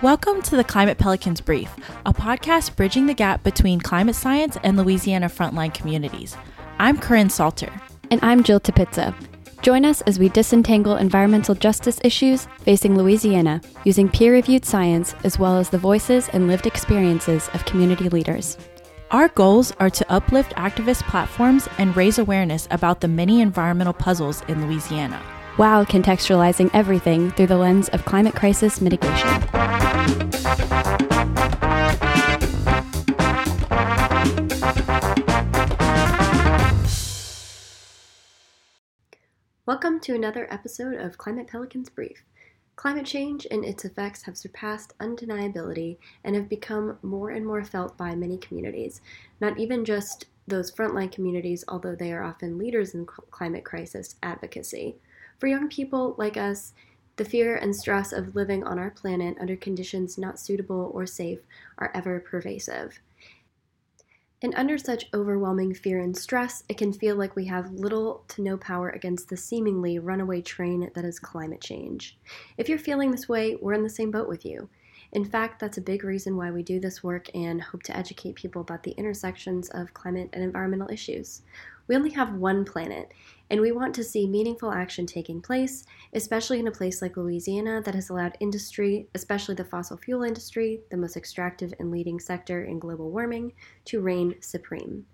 Welcome to the Climate Pelicans Brief, a podcast bridging the gap between climate science and Louisiana frontline communities. I'm Corinne Salter. And I'm Jill Tapizza. Join us as we disentangle environmental justice issues facing Louisiana using peer reviewed science as well as the voices and lived experiences of community leaders. Our goals are to uplift activist platforms and raise awareness about the many environmental puzzles in Louisiana while contextualizing everything through the lens of climate crisis mitigation. Welcome to another episode of Climate Pelicans Brief. Climate change and its effects have surpassed undeniability and have become more and more felt by many communities, not even just those frontline communities, although they are often leaders in climate crisis advocacy. For young people like us, the fear and stress of living on our planet under conditions not suitable or safe are ever pervasive. And under such overwhelming fear and stress, it can feel like we have little to no power against the seemingly runaway train that is climate change. If you're feeling this way, we're in the same boat with you. In fact, that's a big reason why we do this work and hope to educate people about the intersections of climate and environmental issues. We only have one planet, and we want to see meaningful action taking place, especially in a place like Louisiana that has allowed industry, especially the fossil fuel industry, the most extractive and leading sector in global warming, to reign supreme.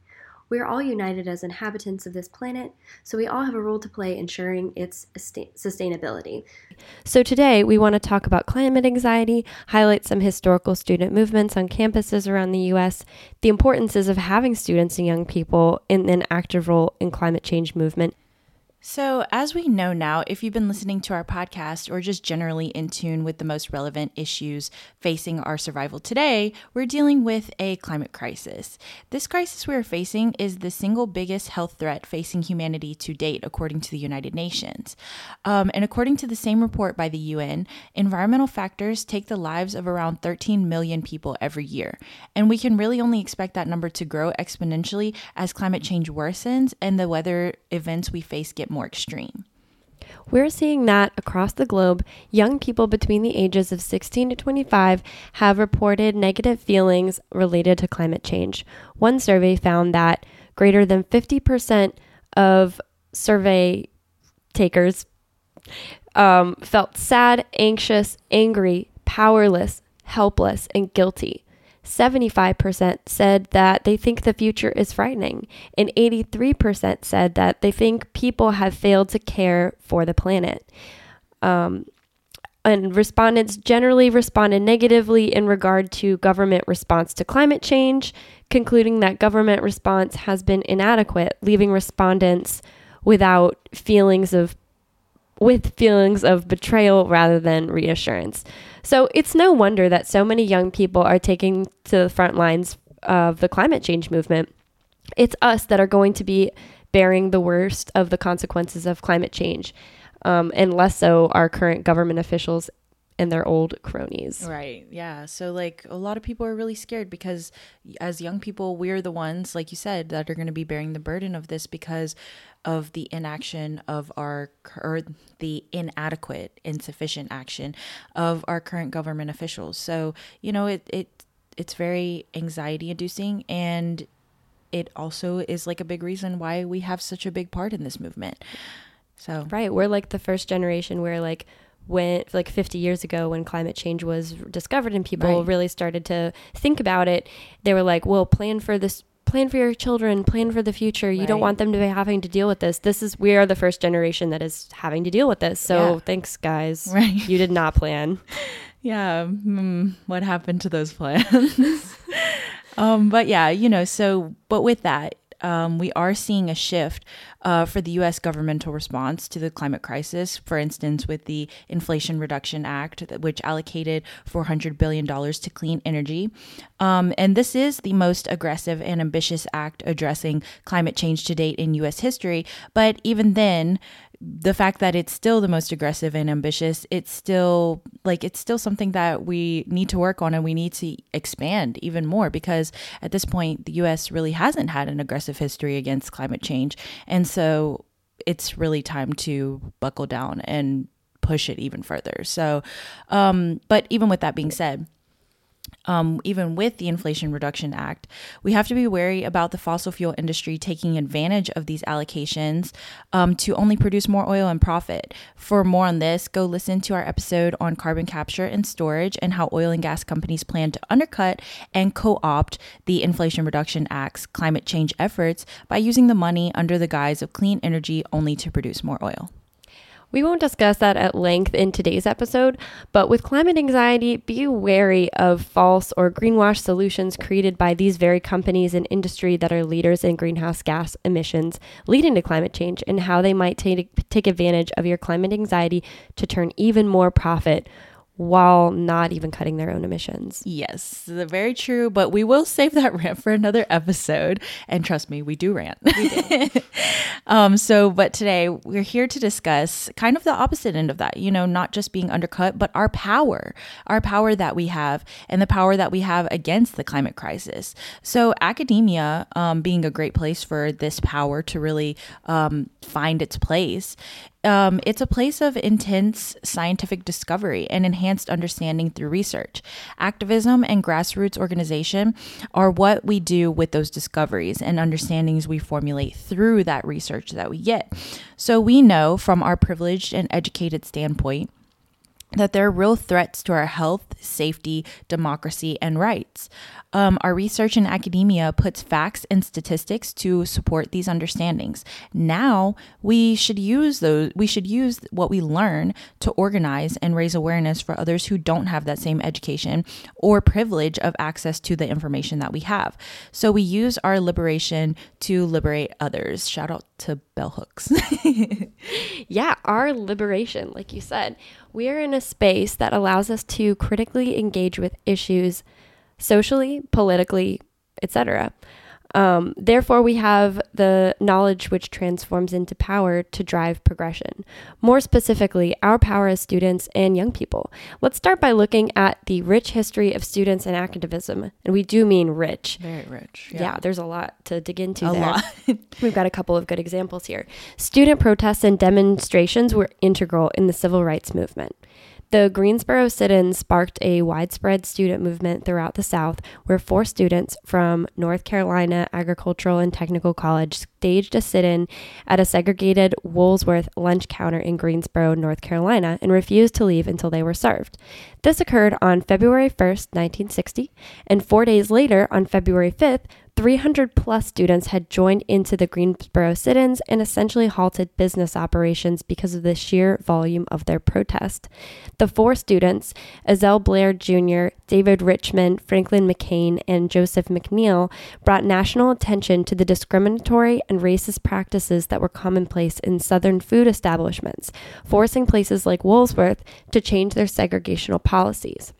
We are all united as inhabitants of this planet, so we all have a role to play ensuring its sustainability. So, today we want to talk about climate anxiety, highlight some historical student movements on campuses around the U.S., the importances of having students and young people in an active role in climate change movement, so, as we know now, if you've been listening to our podcast or just generally in tune with the most relevant issues facing our survival today, we're dealing with a climate crisis. This crisis we are facing is the single biggest health threat facing humanity to date, according to the United Nations. Um, and according to the same report by the UN, environmental factors take the lives of around 13 million people every year. And we can really only expect that number to grow exponentially as climate change worsens and the weather events we face get more extreme. We're seeing that across the globe, young people between the ages of 16 to 25 have reported negative feelings related to climate change. One survey found that greater than 50% of survey takers um, felt sad, anxious, angry, powerless, helpless, and guilty. 75% said that they think the future is frightening, and 83% said that they think people have failed to care for the planet. Um, and respondents generally responded negatively in regard to government response to climate change, concluding that government response has been inadequate, leaving respondents without feelings of with feelings of betrayal rather than reassurance. So it's no wonder that so many young people are taking to the front lines of the climate change movement. It's us that are going to be bearing the worst of the consequences of climate change, um, and less so our current government officials and their old cronies. Right. Yeah. So like a lot of people are really scared because as young people, we're the ones, like you said, that are going to be bearing the burden of this because of the inaction of our or the inadequate, insufficient action of our current government officials. So, you know, it it it's very anxiety inducing and it also is like a big reason why we have such a big part in this movement. So, right, we're like the first generation where like when like 50 years ago when climate change was discovered and people right. really started to think about it they were like well plan for this plan for your children plan for the future. You right. don't want them to be having to deal with this. This is we are the first generation that is having to deal with this. So yeah. thanks guys. Right. You did not plan. Yeah mm, what happened to those plans? Um but yeah you know so but with that um, we are seeing a shift uh, for the US governmental response to the climate crisis. For instance, with the Inflation Reduction Act, which allocated $400 billion to clean energy. Um, and this is the most aggressive and ambitious act addressing climate change to date in US history. But even then, the fact that it's still the most aggressive and ambitious, it's still like it's still something that we need to work on and we need to expand even more because at this point the US really hasn't had an aggressive history against climate change. And so it's really time to buckle down and push it even further. So, um, but even with that being said, um, even with the Inflation Reduction Act, we have to be wary about the fossil fuel industry taking advantage of these allocations um, to only produce more oil and profit. For more on this, go listen to our episode on carbon capture and storage and how oil and gas companies plan to undercut and co opt the Inflation Reduction Act's climate change efforts by using the money under the guise of clean energy only to produce more oil. We won't discuss that at length in today's episode, but with climate anxiety, be wary of false or greenwash solutions created by these very companies and industry that are leaders in greenhouse gas emissions leading to climate change and how they might take, take advantage of your climate anxiety to turn even more profit while not even cutting their own emissions. Yes, very true. But we will save that rant for another episode. And trust me, we do rant. We do. um, so, but today we're here to discuss kind of the opposite end of that. You know, not just being undercut, but our power, our power that we have, and the power that we have against the climate crisis. So, academia um, being a great place for this power to really um, find its place um, it's a place of intense scientific discovery and enhanced understanding through research. Activism and grassroots organization are what we do with those discoveries and understandings we formulate through that research that we get. So we know from our privileged and educated standpoint that there are real threats to our health, safety, democracy, and rights. Um, our research in academia puts facts and statistics to support these understandings. Now we should use those. We should use what we learn to organize and raise awareness for others who don't have that same education or privilege of access to the information that we have. So we use our liberation to liberate others. Shout out to bell hooks. yeah, our liberation, like you said, we are in a space that allows us to critically engage with issues socially, politically, etc. Um, therefore, we have the knowledge which transforms into power to drive progression. More specifically, our power as students and young people. Let's start by looking at the rich history of students and activism. And we do mean rich. Very rich. Yeah, yeah there's a lot to dig into a there. lot. We've got a couple of good examples here. Student protests and demonstrations were integral in the civil rights movement. The Greensboro sit in sparked a widespread student movement throughout the South, where four students from North Carolina Agricultural and Technical College staged a sit in at a segregated Woolworth lunch counter in Greensboro, North Carolina, and refused to leave until they were served. This occurred on February 1st, 1960, and four days later, on February 5th, 300 plus students had joined into the Greensboro sit ins and essentially halted business operations because of the sheer volume of their protest. The four students, Ezell Blair Jr., David Richmond, Franklin McCain, and Joseph McNeil, brought national attention to the discriminatory and racist practices that were commonplace in Southern food establishments, forcing places like Woolsworth to change their segregational policies.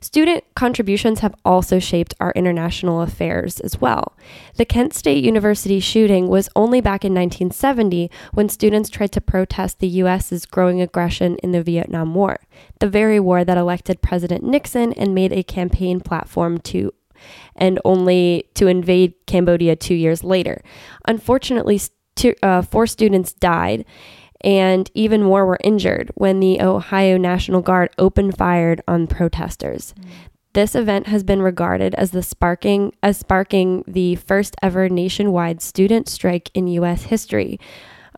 Student contributions have also shaped our international affairs as well. The Kent State University shooting was only back in 1970 when students tried to protest the U.S.'s growing aggression in the Vietnam War, the very war that elected President Nixon and made a campaign platform to and only to invade Cambodia two years later. Unfortunately, stu- uh, four students died and even more were injured when the Ohio National Guard opened fire on protesters. Mm. This event has been regarded as the sparking as sparking the first ever nationwide student strike in U.S. history,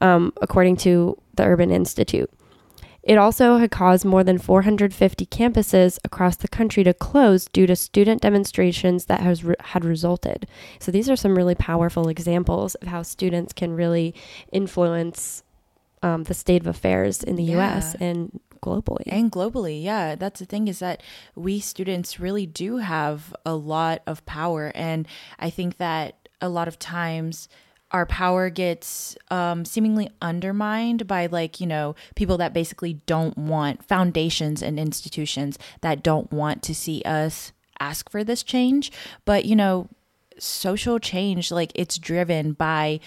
um, according to the Urban Institute. It also had caused more than 450 campuses across the country to close due to student demonstrations that has had resulted. So these are some really powerful examples of how students can really influence um, the state of affairs in the yeah. U.S. and globally. And globally, yeah. That's the thing is that we students really do have a lot of power, and I think that a lot of times our power gets um, seemingly undermined by like you know people that basically don't want foundations and institutions that don't want to see us ask for this change. But you know social change like it's driven by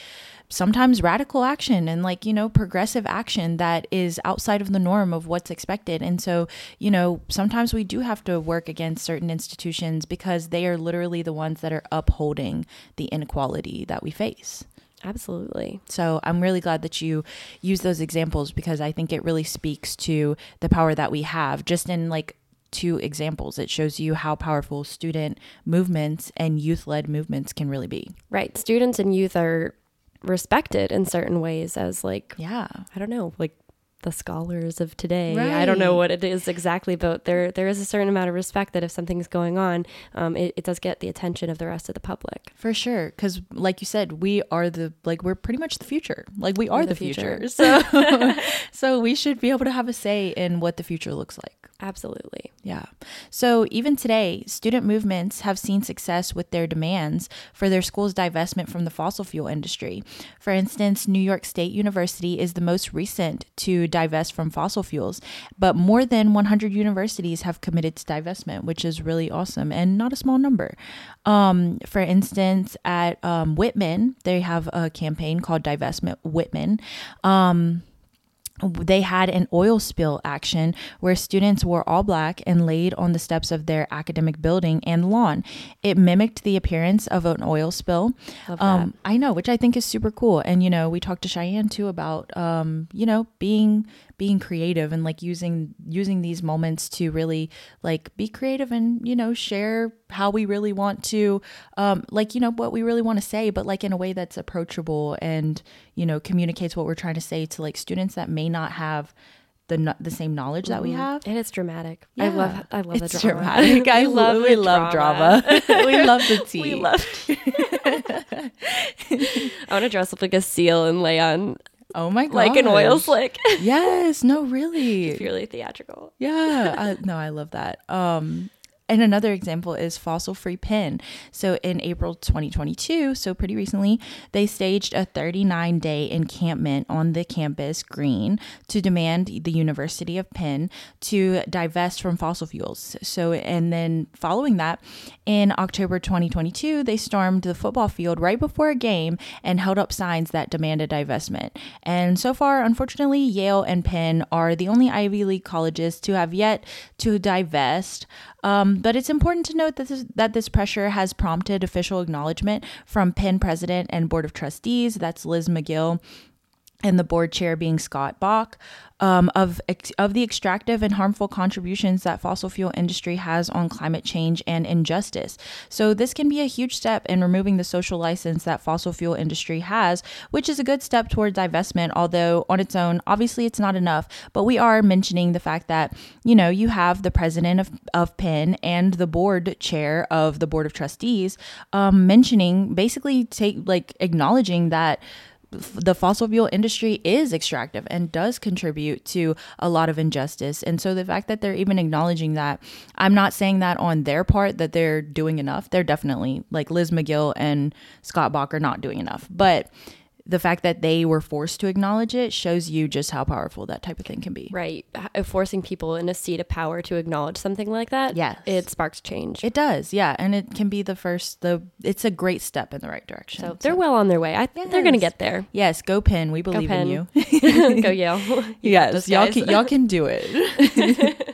sometimes radical action and like you know progressive action that is outside of the norm of what's expected. And so you know sometimes we do have to work against certain institutions because they are literally the ones that are upholding the inequality that we face Absolutely. So I'm really glad that you use those examples because I think it really speaks to the power that we have just in like two examples. It shows you how powerful student movements and youth led movements can really be. Right. Students and youth are respected in certain ways as like Yeah. I don't know, like the scholars of today. I don't know what it is exactly, but there there is a certain amount of respect that if something's going on, um, it, it does get the attention of the rest of the public. For sure. Because, like you said, we are the, like, we're pretty much the future. Like, we are the the, future. future. So, so we should be able to have a say in what the future looks like. Absolutely. Yeah. So even today, student movements have seen success with their demands for their school's divestment from the fossil fuel industry. For instance, New York State University is the most recent to divest from fossil fuels, but more than 100 universities have committed to divestment, which is really awesome and not a small number. Um, for instance, at um, Whitman, they have a campaign called Divestment Whitman. Um, they had an oil spill action where students wore all black and laid on the steps of their academic building and lawn. It mimicked the appearance of an oil spill. Um, I know, which I think is super cool. And you know, we talked to Cheyenne too about um, you know, being being creative and like using using these moments to really like be creative and you know share how we really want to um like you know what we really want to say but like in a way that's approachable and you know communicates what we're trying to say to like students that may not have the the same knowledge that we have And it's dramatic. I love I love it's the drama. dramatic. I love we love drama. we love the tea. we love I want to dress up like a seal and lay on oh my god, like an oil slick. Yes, no, really. Purely theatrical. Yeah, I, no, I love that. Um, and another example is Fossil Free Penn. So in April 2022, so pretty recently, they staged a 39 day encampment on the campus green to demand the University of Penn to divest from fossil fuels. So, and then following that, in October 2022, they stormed the football field right before a game and held up signs that demanded divestment. And so far, unfortunately, Yale and Penn are the only Ivy League colleges to have yet to divest. Um, but it's important to note that this, that this pressure has prompted official acknowledgement from Penn president and board of trustees. That's Liz Magill and the board chair being Scott Bok, um, of of the extractive and harmful contributions that fossil fuel industry has on climate change and injustice. So this can be a huge step in removing the social license that fossil fuel industry has, which is a good step toward divestment. Although on its own, obviously it's not enough. But we are mentioning the fact that you know you have the president of of Penn and the board chair of the board of trustees um, mentioning basically take like acknowledging that the fossil fuel industry is extractive and does contribute to a lot of injustice. And so the fact that they're even acknowledging that, I'm not saying that on their part that they're doing enough. They're definitely like Liz Magill and Scott Bok are not doing enough. But the fact that they were forced to acknowledge it shows you just how powerful that type of thing can be. Right. Uh, forcing people in a seat of power to acknowledge something like that. Yes. It sparks change. It does, yeah, and it can be the first. The it's a great step in the right direction. so they're well on their way. I, think They're going to get there. yes, go Penn. We believe in you. Go Yale. yes, y'all can y'all can do it.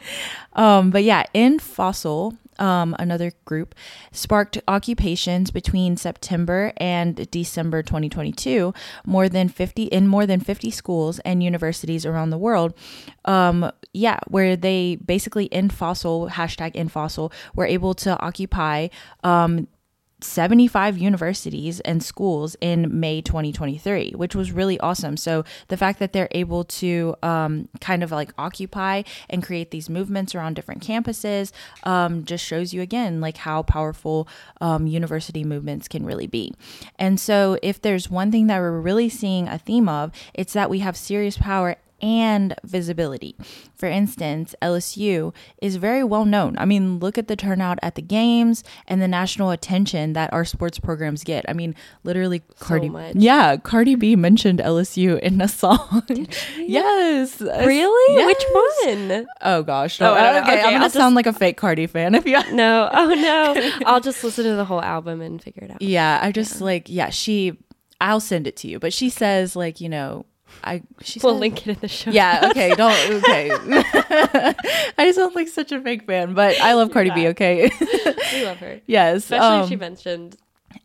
um, but yeah, End Fossil, um, another group sparked occupations between September and December 2022. More than 50 in more than 50 schools and universities around the world. Um, yeah, where they basically End Fossil hashtag End Fossil were able to occupy. Um, 75 universities and schools in May 2023, which was really awesome. So the fact that they're able to um, kind of like occupy and create these movements around different campuses um, just shows you again like how powerful um, university movements can really be. And so if there's one thing that we're really seeing a theme of, it's that we have serious power and visibility. For instance, LSU is very well known. I mean, look at the turnout at the games and the national attention that our sports programs get. I mean, literally Cardi much. Yeah, Cardi B mentioned LSU in a song. yes. really? Yes. Which one? Oh gosh. Oh, I don't okay, okay, I'm going to sound like a fake Cardi fan if you No. Oh, no. I'll just listen to the whole album and figure it out. Yeah, I just like yeah, she I'll send it to you, but she says like, you know, I she We'll said- link it in the show. Yeah, okay, don't okay. I just sound like such a fake fan, but I love Cardi B, okay? We love her. yes. Especially if um, she mentioned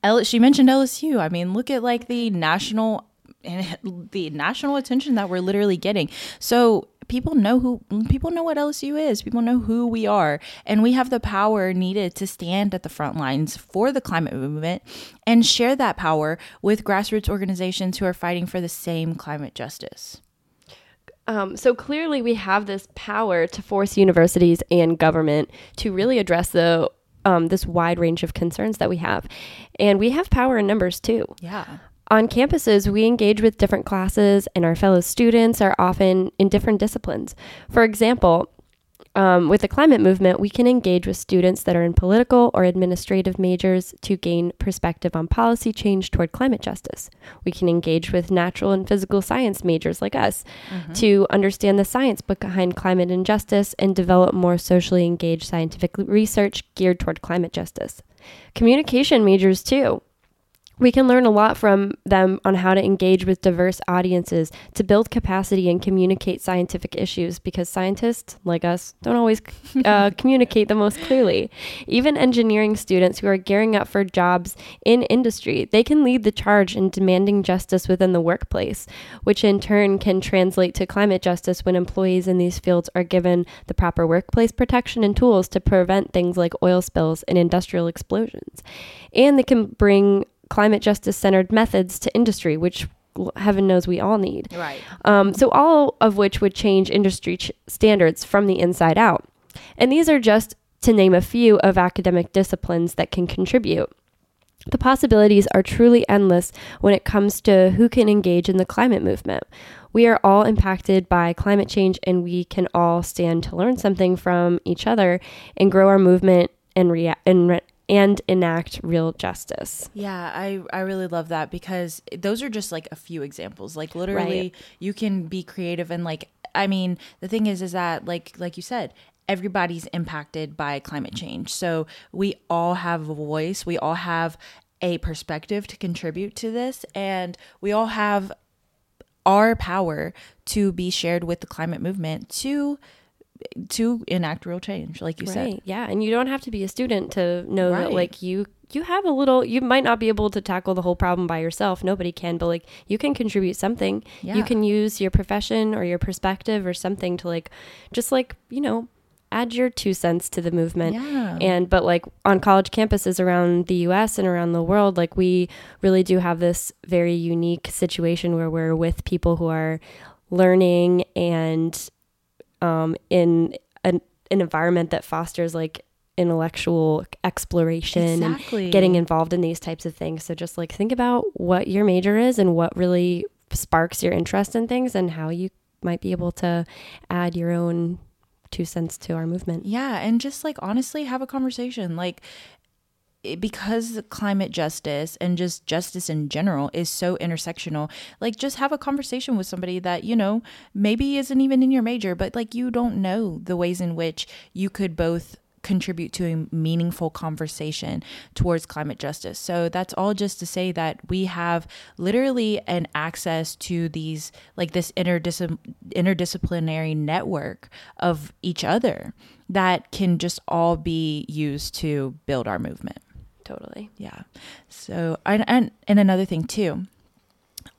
L- she mentioned LSU. I mean, look at like the national and the national attention that we're literally getting. So people know who people know what LSU is. People know who we are, and we have the power needed to stand at the front lines for the climate movement and share that power with grassroots organizations who are fighting for the same climate justice. Um, so clearly, we have this power to force universities and government to really address the um, this wide range of concerns that we have, and we have power in numbers too. Yeah. On campuses, we engage with different classes, and our fellow students are often in different disciplines. For example, um, with the climate movement, we can engage with students that are in political or administrative majors to gain perspective on policy change toward climate justice. We can engage with natural and physical science majors like us mm-hmm. to understand the science behind climate injustice and develop more socially engaged scientific research geared toward climate justice. Communication majors, too, we can learn a lot from them on how to engage with diverse audiences to build capacity and communicate scientific issues because scientists, like us, don't always uh, communicate the most clearly. Even engineering students who are gearing up for jobs in industry, they can lead the charge in demanding justice within the workplace, which in turn can translate to climate justice when employees in these fields are given the proper workplace protection and tools to prevent things like oil spills and industrial explosions. And they can bring climate justice centered methods to industry, which heaven knows we all need. Right. Um, so, all of which would change industry ch- standards from the inside out. And these are just to name a few of academic disciplines that can contribute. The possibilities are truly endless when it comes to who can engage in the climate movement. We are all impacted by climate change, and we can all stand to learn something from each other and grow our movement and, rea- and re- and enact real justice. Yeah, I I really love that because those are just like a few examples. Like literally right. you can be creative and like I mean, the thing is is that like like you said, everybody's impacted by climate change. So we all have a voice, we all have a perspective to contribute to this and we all have our power to be shared with the climate movement to to enact real change like you right. said yeah and you don't have to be a student to know right. that like you you have a little you might not be able to tackle the whole problem by yourself nobody can but like you can contribute something yeah. you can use your profession or your perspective or something to like just like you know add your two cents to the movement yeah. and but like on college campuses around the US and around the world like we really do have this very unique situation where we're with people who are learning and um, in an, an environment that fosters like intellectual exploration exactly. and getting involved in these types of things. So just like think about what your major is and what really sparks your interest in things and how you might be able to add your own two cents to our movement. Yeah, and just like honestly have a conversation. Like because climate justice and just justice in general is so intersectional like just have a conversation with somebody that you know maybe isn't even in your major but like you don't know the ways in which you could both contribute to a meaningful conversation towards climate justice. So that's all just to say that we have literally an access to these like this interdis- interdisciplinary network of each other that can just all be used to build our movement totally. Yeah. So, and, and, and another thing too,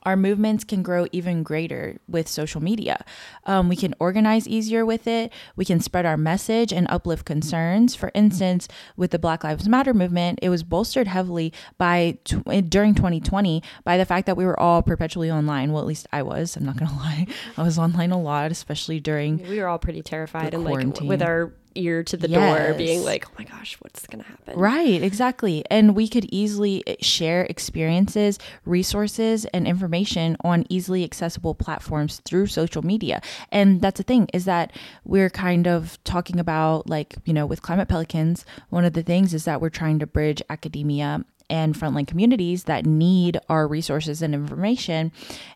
our movements can grow even greater with social media. Um, we can organize easier with it. We can spread our message and uplift concerns. For instance, with the Black Lives Matter movement, it was bolstered heavily by tw- during 2020 by the fact that we were all perpetually online. Well, at least I was. I'm not gonna lie, I was online a lot, especially during. We were all pretty terrified and like with our ear to the yes. door being like oh my gosh what's going to happen? Right exactly. And we could easily eh, share experiences resources and information on easily accessible platforms through social media. And that's the thing is that we're kind of talking about like you know with climate pelicans one of the things is that we're trying to bridge academia and frontline communities that need our resources and information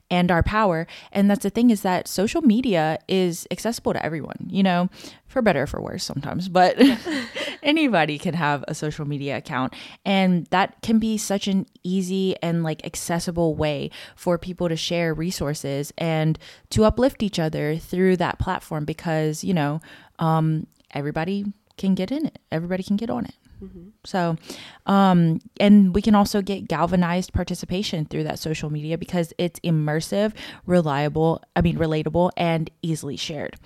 and our power. And that's the thing is that social media is accessible to everyone, you know, for better or for worse sometimes, but anybody can have a social media account. And that can be such an easy and like accessible way for people to share resources and to uplift each other through that platform because, you know, um, everybody can get in it. Everybody can get on it. So, um, and we can also get galvanized participation through that social media because it's immersive, reliable, I mean, relatable, and easily shared.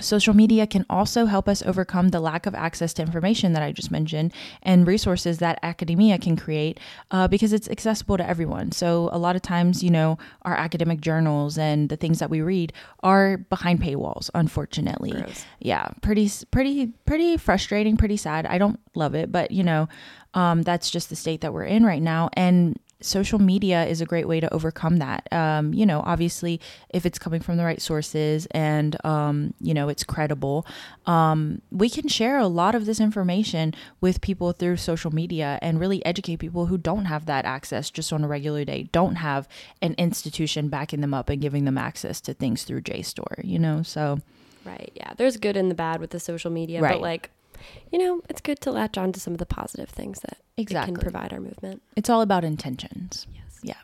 Social media can also help us overcome the lack of access to information that I just mentioned and resources that academia can create uh, because it's accessible to everyone. So, a lot of times, you know, our academic journals and the things that we read are behind paywalls, unfortunately. Gross. Yeah, pretty, pretty, pretty frustrating, pretty sad. I don't love it, but, you know, um, that's just the state that we're in right now. And social media is a great way to overcome that. Um, you know, obviously, if it's coming from the right sources and, um, you know, it's credible, um, we can share a lot of this information with people through social media and really educate people who don't have that access just on a regular day, don't have an institution backing them up and giving them access to things through JSTOR, you know? So, Right. Yeah. There's good and the bad with the social media, Right. but like, you know, it's good to latch on to some of the positive things that Exactly. can provide our movement. it's all about intentions. Yes. Yeah.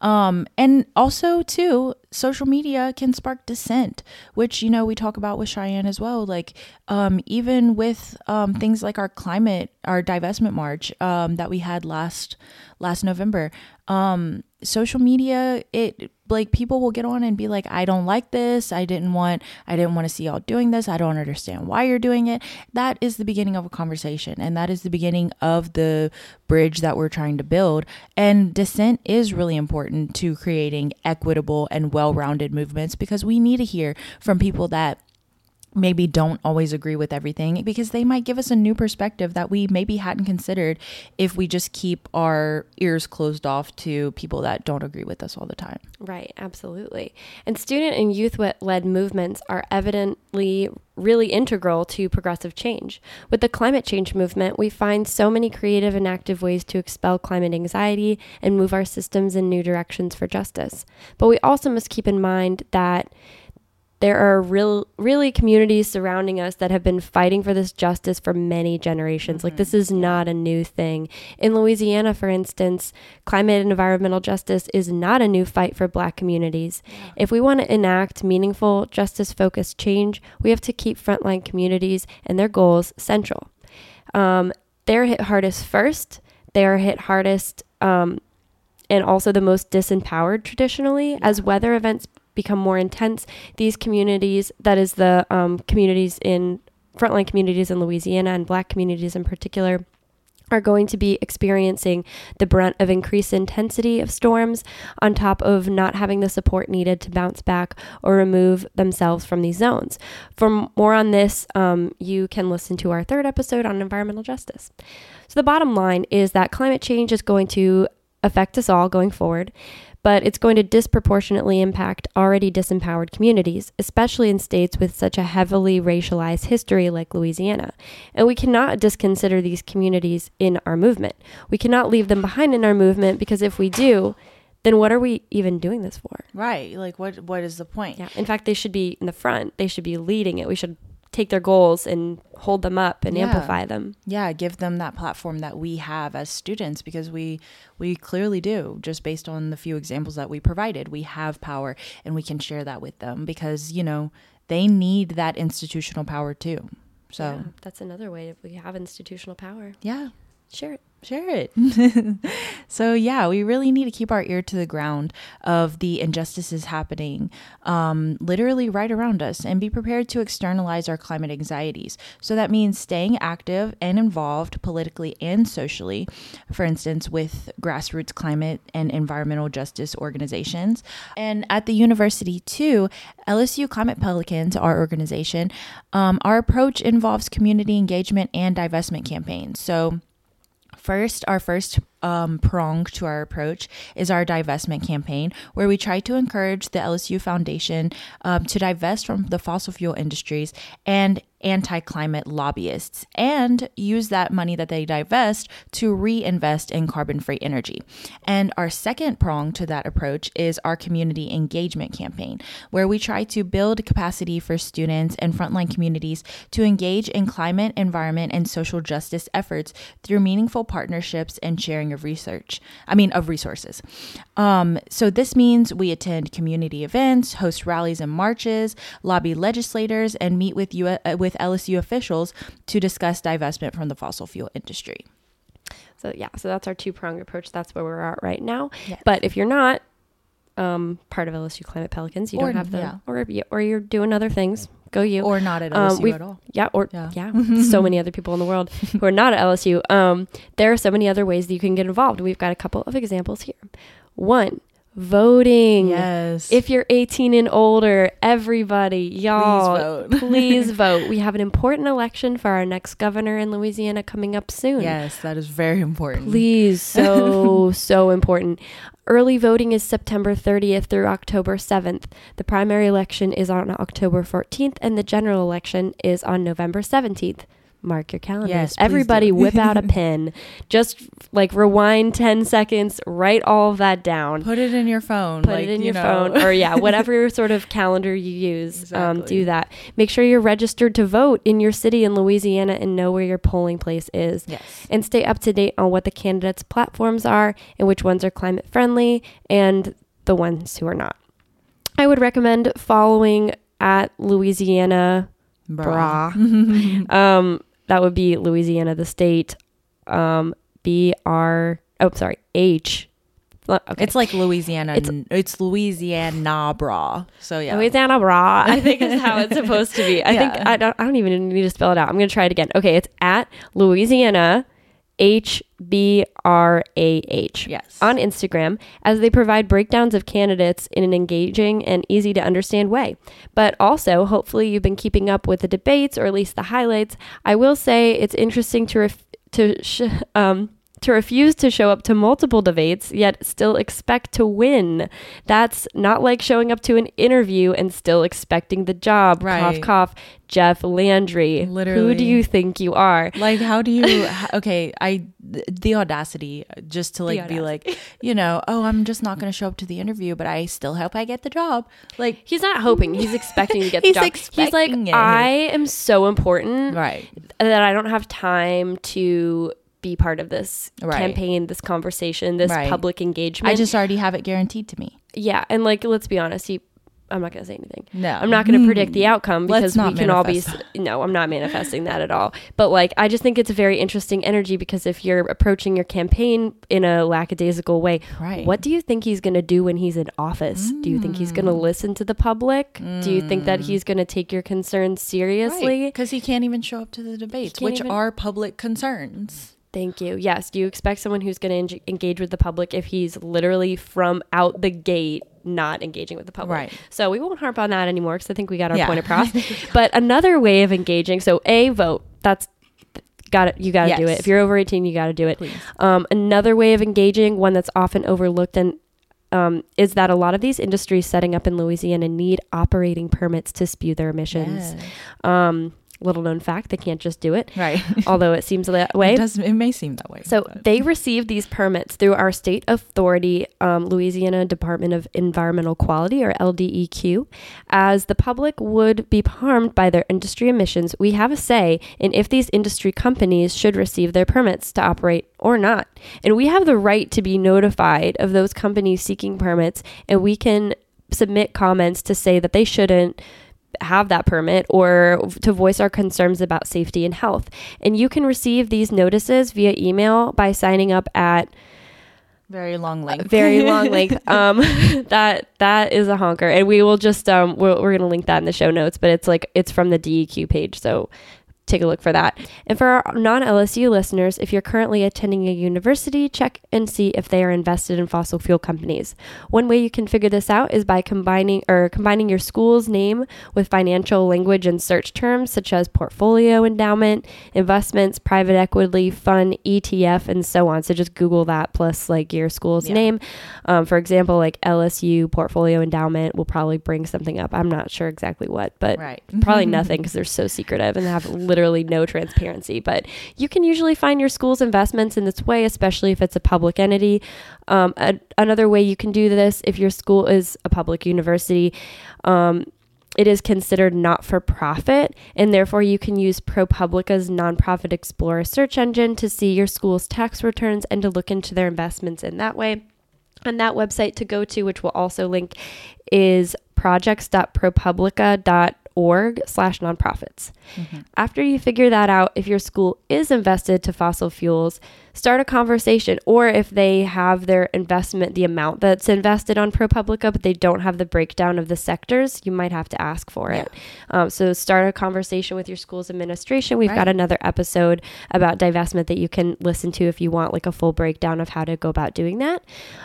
Um, and also, too, social media can spark dissent, which, you know, we talk about with Cheyenne as well. Like, um, even with um, things like our climate, our divestment march um, that we had last last November, um, social media, it like people will get on and be like, I don't like this. I didn't want, I didn't want to see y'all doing this. I don't understand why you're doing it. That is the beginning of a conversation. And that is the beginning of the bridge that we're trying to build. And dissent is really important to creating equitable and well rounded movements because we need to hear from people that maybe don't always agree with everything because they might give us a new perspective that we maybe hadn't considered if we just keep our ears closed off to people that don't agree with us all the time. Right, absolutely. And student and youth led movements are evidently really integral to progressive change. With the climate change movement, we find so many creative and active ways to expel climate anxiety and move our systems in new directions for justice. But we also must keep in mind that there are real really communities surrounding us that have been fighting for this justice for many generations. Like this is not a new thing. In louisiana for instance climate and environmental justice is not a new fight for black communities. If we want to enact meaningful justice focused change we have to keep frontline communities and their goals central. Um, they're hit hardest first. They are hit hardest um, and also the most disempowered traditionally as weather events become more intense these communities that is the um, communities in frontline communities in louisiana and black communities in particular are going to be experiencing the brunt of increased intensity of storms on top of not having the support needed to bounce back or remove themselves from these zones. For more on this, um, you can listen to our third episode on environmental justice. So, the bottom line is that climate change is going to affect us all going forward, but it's going to disproportionately impact already disempowered communities, especially in states with such a heavily racialized history like Louisiana. And we cannot disconsider these communities in our movement. We cannot leave them behind in our movement because if we do, then what are we even doing this for? Right. Like what what is the point? Yeah. In fact, they should be in the front. They should be leading it. We should take their goals and hold them up and Yeah. amplify them. yeah give them that platform that we have as students because we we clearly do just based on the few examples that we provided we have power and we can share that with them because you know they need that institutional power too so Yeah, that's another way if we have institutional power. yeah Share it. Share it. so yeah, we really need to keep our ear to the ground of the injustices happening, um, literally right around us, and be prepared to externalize our climate anxieties. So that means staying active and involved politically and socially. For instance, with grassroots climate and environmental justice organizations, and at the university too, LSU Climate Pelicans, our organization, um, our approach involves community engagement and divestment campaigns. So First, our first um, prong to our approach is our divestment campaign, where we try to encourage the LSU Foundation um, to divest from the fossil fuel industries and anti climate lobbyists and use that money that they divest to reinvest in carbon free energy. And our second prong to that approach is our community engagement campaign, where we try to build capacity for students and frontline communities to engage in climate, environment, and social justice efforts through meaningful partnerships and sharing sharing of research. I mean, of resources. Um, so this means we attend community events, host rallies and marches, lobby legislators, and meet with U- uh, with LSU officials to discuss divestment from the fossil fuel industry. So yeah, so that's our two pronged approach. That's where we're at right now. Yes. But if you're not um, part of LSU Climate Pelicans, you Or- don't have the, yeah. or or you're doing other things. Go you. Or not at Um, LSU we've- at all. yeah, or Yeah. yeah, so many other people in the world who are not at LSU. Um, there are so many other ways that you can get involved. We've got a couple of examples here. One, voting. Yes. If you're 18 and older, everybody, y'all, please vote. please vote. We have an important election for our next governor in Louisiana coming up soon. yes, that is very important. Please, so, so important. Early voting is September 30th through October 7th. The primary election is on October 14th, and the general election is on November 17th. Mark your calendars. Yes, Everybody whip out a pen. Just like rewind 10 seconds, write all of that down. Put it in your phone. Put like, it in you your know. phone or yeah, whatever sort of calendar you use. Um, do that. Make sure you're registered to vote in your city in Louisiana and know where your polling place is yes. and stay up to date on what the candidates' platforms are and which ones are climate friendly and the ones who are not. I would recommend following at Louisiana Bra. um, that would be Louisiana, the state. Um, B R. Oh, sorry, H. Okay. It's like Louisiana. It's- It's, it's Louisiana bra. So yeah. Louisiana bra. I think is how it's supposed to be. I Yeah. think I don't. I don't even need to spell it out. I'm gonna try it again. Okay, it's at Louisiana H B R A H. Yes. On Instagram, as they provide breakdowns of candidates in an engaging and easy to understand way. But also, hopefully, you've been keeping up with the debates or at least the highlights. I will say it's interesting to ref- to sh- um, to refuse to show up to multiple debates yet still expect to win. That's not like showing up to an interview and still expecting the job. Right. cough. cough. Jeff Landry. Literally. Who do you think you are? like how do you okay I, the audacity uh, just to like be like you know oh i'm just not going to show up to the interview but i still hope i get the job like He's not hoping. He's expecting to get the He's job. He's like, it. I am so important right that I don't have time to be part of this Right. campaign, this conversation, this Right. public engagement. i just already have it guaranteed to me yeah, and like let's be honest, he. I'm not going to say anything. no I'm not going to predict the outcome Let's because we can all be. No, I'm not manifesting that at all. But like, I just think it's a very interesting energy because if you're approaching your campaign in a lackadaisical way, Right. what do you think he's going to do when he's in office? Do you think he's going to Mm. listen to the public? Do you think that he's going to take your concerns seriously? because he can't even show up to the debates which even- are public concerns Thank you. Yes. Do you expect someone who's going to engage with the public if he's literally from out the gate not engaging with the public? Right. So we won't harp on that anymore because I think we got our Yeah. point across. but another way of engaging, so a vote. That's got it. You got to do it. If you're over 18, you got to do it. Um, another way of engaging, one that's often overlooked and um, is that a lot of these industries setting up in Louisiana need operating permits to spew their emissions. Yes. Um, little known fact, they can't just do it, right although it seems that way. it does it may seem that way So but- they receive these permits through our state authority, um, Louisiana Department of Environmental Quality, or LDEQ. As the public would be harmed by their industry emissions, we have a say in if these industry companies should receive their permits to operate or not. And we have the right to be notified of those companies seeking permits, and we can submit comments to say that they shouldn't have that permit or to voice our concerns about safety and health. And you can receive these notices via email by signing up at very long length very long length. Um, that that is a honker, and we will just um we're, we're gonna link that in the show notes. But it's like it's from the DEQ page, so take a look for that. And for our non LSU listeners, if you're currently attending a university, check and see if they are invested in fossil fuel companies. One way you can figure this out is by combining or combining your school's name with financial language and search terms such as portfolio endowment, investments, private equity fund, ETF, and so on. So just Google that plus like your school's Yeah. name. Um, for example, like LSU portfolio endowment will probably bring something up. I'm not sure exactly what, but right probably nothing because they're so secretive and have literally no transparency. But you can usually find your school's investments in this way, especially if it's a public entity. Um, a, another way you can do this if your school is a public university. Um, it is considered not for profit, and therefore you can use ProPublica's Nonprofit Explorer search engine to see your school's tax returns and to look into their investments in that way. And that website to go to, which we'll also link, is projects.propublica.org org slash nonprofits. Mm-hmm. After you figure that out, if your school is invested to fossil fuels, start a conversation. Or if they have their investment, the amount that's invested on ProPublica, but they don't have the breakdown of the sectors, you might have to ask for yeah. it. Um, so start a conversation with your school's administration. We've right. got another episode about divestment that you can listen to if you want like a full breakdown of how to go about doing that.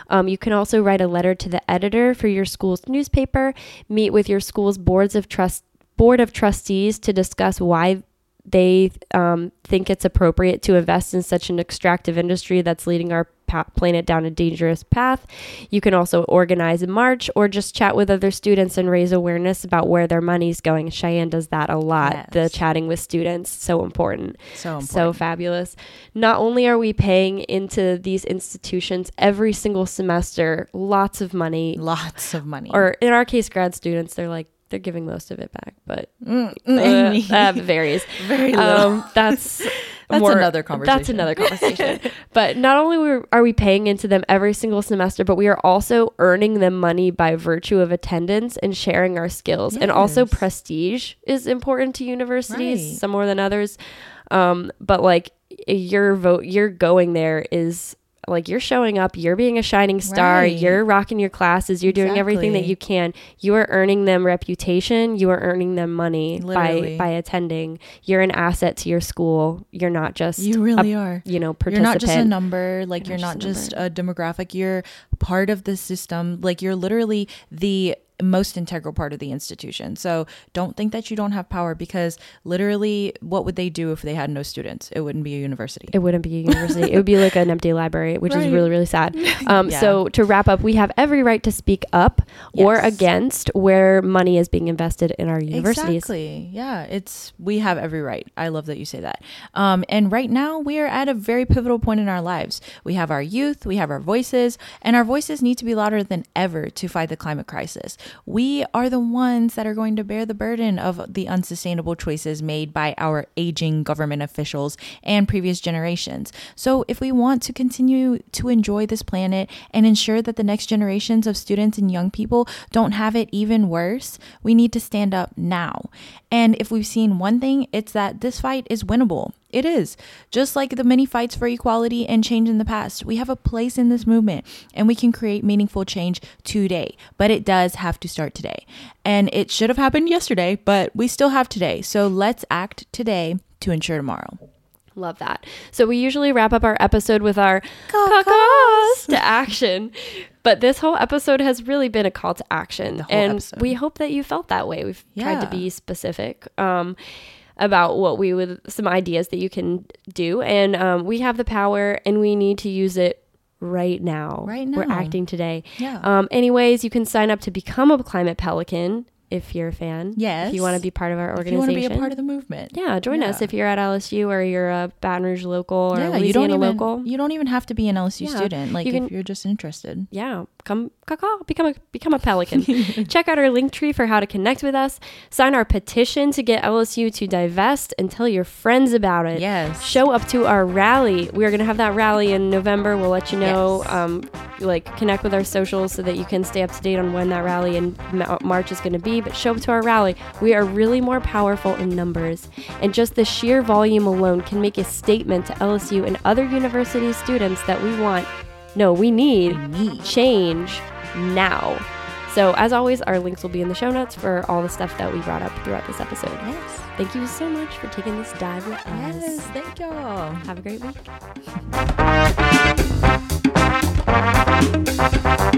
Um, you can also write a letter to the editor for your school's newspaper, meet with your school's boards of trust board of trustees to discuss why they um, think it's appropriate to invest in such an extractive industry that's leading our pa- planet down a dangerous path. You can also organize a march or just chat with other students and raise awareness about where their money's going. Cheyenne does that a lot. Yes. The chatting with students, so important. So important. So fabulous. Not only are we paying into these institutions every single semester, lots of money. Lots of money. Or in our case, grad students, they're like they're giving most of it back, but mm, uh, that varies. Very um, that's that's more, another conversation. That's another conversation. but not only are we paying into them every single semester, but we are also earning them money by virtue of attendance and sharing our skills. Yes. And also prestige is important to universities, right. some more than others. Um, but like your vote, your going there is like you're showing up, you're being a shining star, right. you're rocking your classes, you're exactly. doing everything that you can. You are earning them reputation, you are earning them money Literally. by by attending. You're an asset to your school. You're not just You really a, are. You know, You're not just a number, like you're, you're not just, just a demographic. You're part of the system. Like you're literally the most integral part of the institution. So don't think that you don't have power because literally, what would they do if they had no students? It wouldn't be a university. It wouldn't be a university. it would be like an empty library, which right. is really, really sad. Um, yeah. So to wrap up, we have every right to speak up yes. or against where money is being invested in our universities. Exactly. Yeah, it's we have every right. I love that you say that. Um, and right now, we are at a very pivotal point in our lives. We have our youth, we have our voices, and our voices need to be louder than ever to fight the climate crisis we are the ones that are going to bear the burden of the unsustainable choices made by our aging government officials and previous generations. So, if we want to continue to enjoy this planet and ensure that the next generations of students and young people don't have it even worse, we need to stand up now. And if we've seen one thing, it's that this fight is winnable. It is. Just like the many fights for equality and change in the past, we have a place in this movement and we can create meaningful change today. But it does have to start today. And it should have happened yesterday, but we still have today. So let's act today to ensure tomorrow. Love that. So we usually wrap up our episode with our calls to action. But this whole episode has really been a call to action. And episode. we hope that you felt that way. We've yeah. tried to be specific. Um, about what we would some ideas that you can do and um, we have the power and we need to use it right now right now we're acting today yeah um, anyways you can sign up to become a climate pelican if you're a fan. Yes. If you want to be part of our organization. If you want to be a part of the movement. Yeah, join yeah. us if you're at LSU or you're a Baton Rouge local or yeah, Louisiana you don't even, local. You don't even have to be an LSU yeah. student. Like you can, if you're just interested. Yeah, come caca, become a become a pelican. Check out our link tree for how to connect with us. Sign our petition to get LSU to divest and tell your friends about it. Yes. Show up to our rally. We are gonna have that rally in November. We'll let you know. Yes. Um, like connect with our socials so that you can stay up to date on when that rally in March is going to be. But show up to our rally. We are really more powerful in numbers, and just the sheer volume alone can make a statement to LSU and other university students that we want. No, we need, we need. change now. So, as always, our links will be in the show notes for all the stuff that we brought up throughout this episode. Yes. Thank you so much for taking this dive with us. Yes, thank y'all. Have a great week.